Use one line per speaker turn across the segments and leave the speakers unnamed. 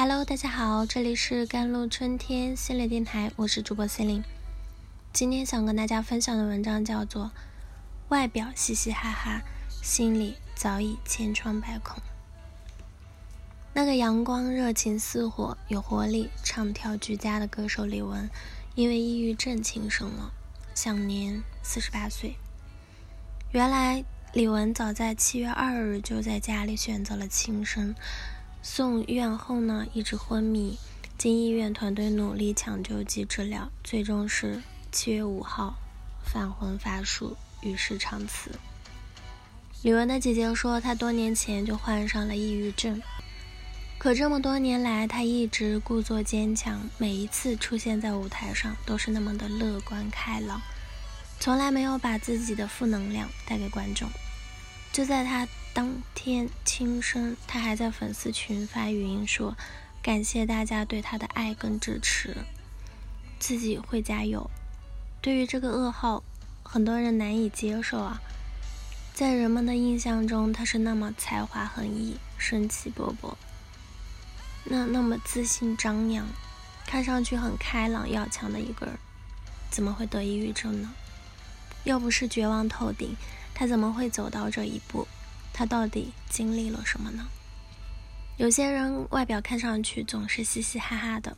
Hello，大家好，这里是甘露春天心理电台，我是主播心灵。今天想跟大家分享的文章叫做《外表嘻嘻哈哈，心里早已千疮百孔》。那个阳光、热情似火、有活力、唱跳俱佳的歌手李玟，因为抑郁症轻生了，享年四十八岁。原来李玟早在七月二日就在家里选择了轻生。送院后呢，一直昏迷，经医院团队努力抢救及治疗，最终是七月五号返魂乏术，与世长辞。李玟的姐姐说，她多年前就患上了抑郁症，可这么多年来，她一直故作坚强，每一次出现在舞台上都是那么的乐观开朗，从来没有把自己的负能量带给观众。就在她。当天轻生，他还在粉丝群发语音说：“感谢大家对他的爱跟支持，自己会加油。”对于这个噩耗，很多人难以接受啊。在人们的印象中，他是那么才华横溢、生气勃勃，那那么自信张扬，看上去很开朗要强的一个人，怎么会得抑郁症呢？要不是绝望透顶，他怎么会走到这一步？他到底经历了什么呢？有些人外表看上去总是嘻嘻哈哈的，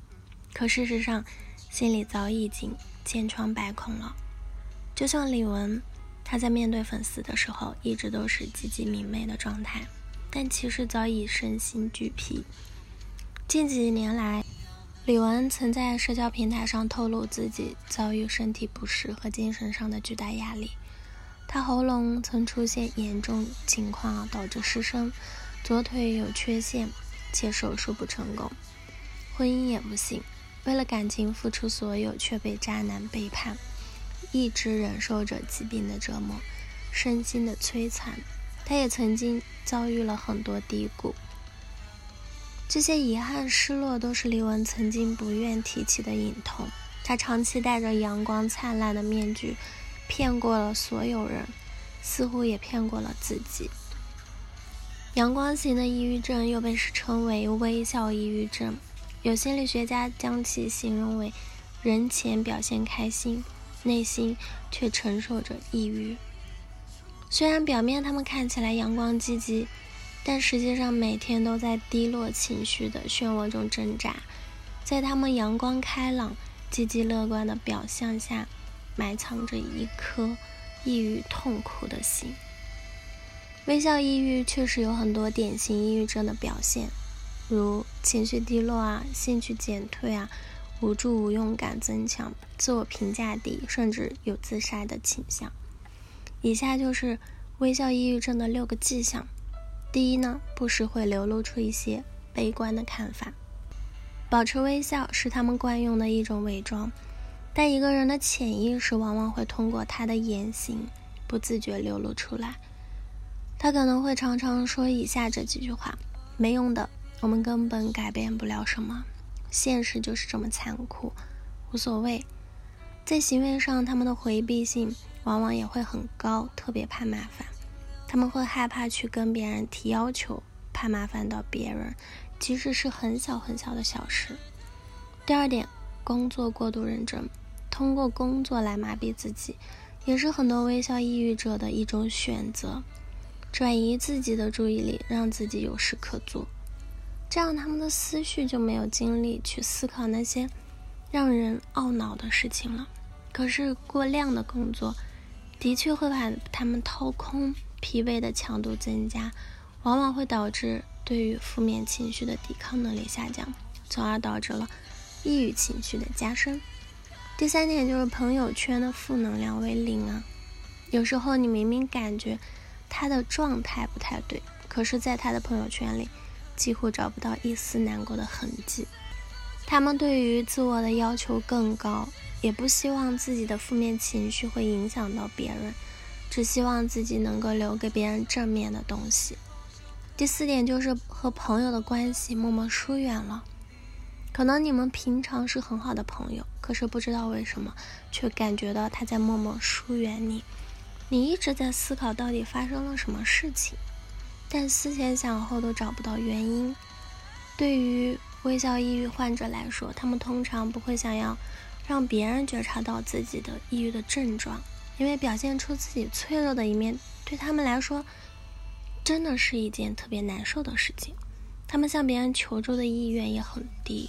可事实上心里早已经千疮百孔了。就像李玟，她在面对粉丝的时候一直都是积极明媚的状态，但其实早已身心俱疲。近几年来，李玟曾在社交平台上透露自己遭遇身体不适和精神上的巨大压力。他喉咙曾出现严重情况，导致失声；左腿有缺陷，且手术不成功；婚姻也不幸，为了感情付出所有，却被渣男背叛，一直忍受着疾病的折磨，身心的摧残。他也曾经遭遇了很多低谷，这些遗憾、失落，都是李玟曾经不愿提起的隐痛。他长期戴着阳光灿烂的面具。骗过了所有人，似乎也骗过了自己。阳光型的抑郁症又被称为微笑抑郁症，有心理学家将其形容为人前表现开心，内心却承受着抑郁。虽然表面他们看起来阳光积极，但实际上每天都在低落情绪的漩涡中挣扎。在他们阳光开朗、积极乐观的表象下。埋藏着一颗抑郁痛苦的心。微笑抑郁确实有很多典型抑郁症的表现，如情绪低落啊、兴趣减退啊、无助无用感增强、自我评价低，甚至有自杀的倾向。以下就是微笑抑郁症的六个迹象。第一呢，不时会流露出一些悲观的看法。保持微笑是他们惯用的一种伪装。但一个人的潜意识往往会通过他的言行不自觉流露出来。他可能会常常说以下这几句话：“没用的，我们根本改变不了什么，现实就是这么残酷，无所谓。”在行为上，他们的回避性往往也会很高，特别怕麻烦。他们会害怕去跟别人提要求，怕麻烦到别人，即使是很小很小的小事。第二点，工作过度认真。通过工作来麻痹自己，也是很多微笑抑郁者的一种选择，转移自己的注意力，让自己有事可做，这样他们的思绪就没有精力去思考那些让人懊恼的事情了。可是过量的工作的确会把他们掏空，疲惫的强度增加，往往会导致对于负面情绪的抵抗能力下降，从而导致了抑郁情绪的加深。第三点就是朋友圈的负能量为零啊，有时候你明明感觉他的状态不太对，可是，在他的朋友圈里几乎找不到一丝难过的痕迹。他们对于自我的要求更高，也不希望自己的负面情绪会影响到别人，只希望自己能够留给别人正面的东西。第四点就是和朋友的关系默默疏远了。可能你们平常是很好的朋友，可是不知道为什么，却感觉到他在默默疏远你。你一直在思考到底发生了什么事情，但思前想后都找不到原因。对于微笑抑郁患者来说，他们通常不会想要让别人觉察到自己的抑郁的症状，因为表现出自己脆弱的一面对他们来说真的是一件特别难受的事情。他们向别人求助的意愿也很低，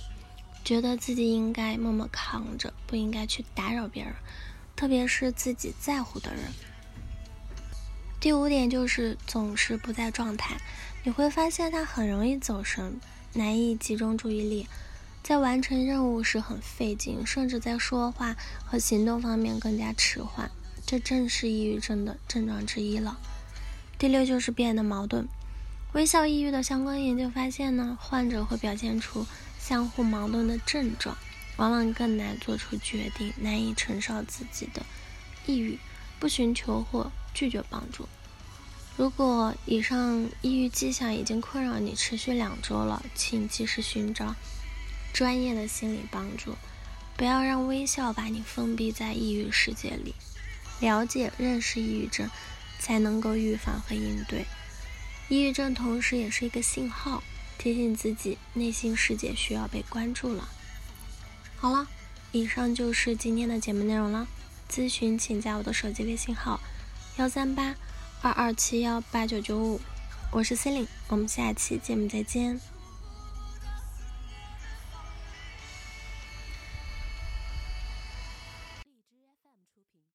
觉得自己应该默默扛着，不应该去打扰别人，特别是自己在乎的人。第五点就是总是不在状态，你会发现他很容易走神。难以集中注意力，在完成任务时很费劲，甚至在说话和行动方面更加迟缓，这正是抑郁症的症状之一了。第六就是变得矛盾。微笑抑郁的相关研究发现呢，患者会表现出相互矛盾的症状，往往更难做出决定，难以承受自己的抑郁，不寻求或拒绝帮助。如果以上抑郁迹象已经困扰你持续两周了，请及时寻找专业的心理帮助，不要让微笑把你封闭在抑郁世界里。了解、认识抑郁症，才能够预防和应对。抑郁症同时也是一个信号，提醒自己内心世界需要被关注了。好了，以上就是今天的节目内容了。咨询请加我的手机微信号：幺三八。二二七幺八九九五，我是 c e l i n e 我们下期节目再见。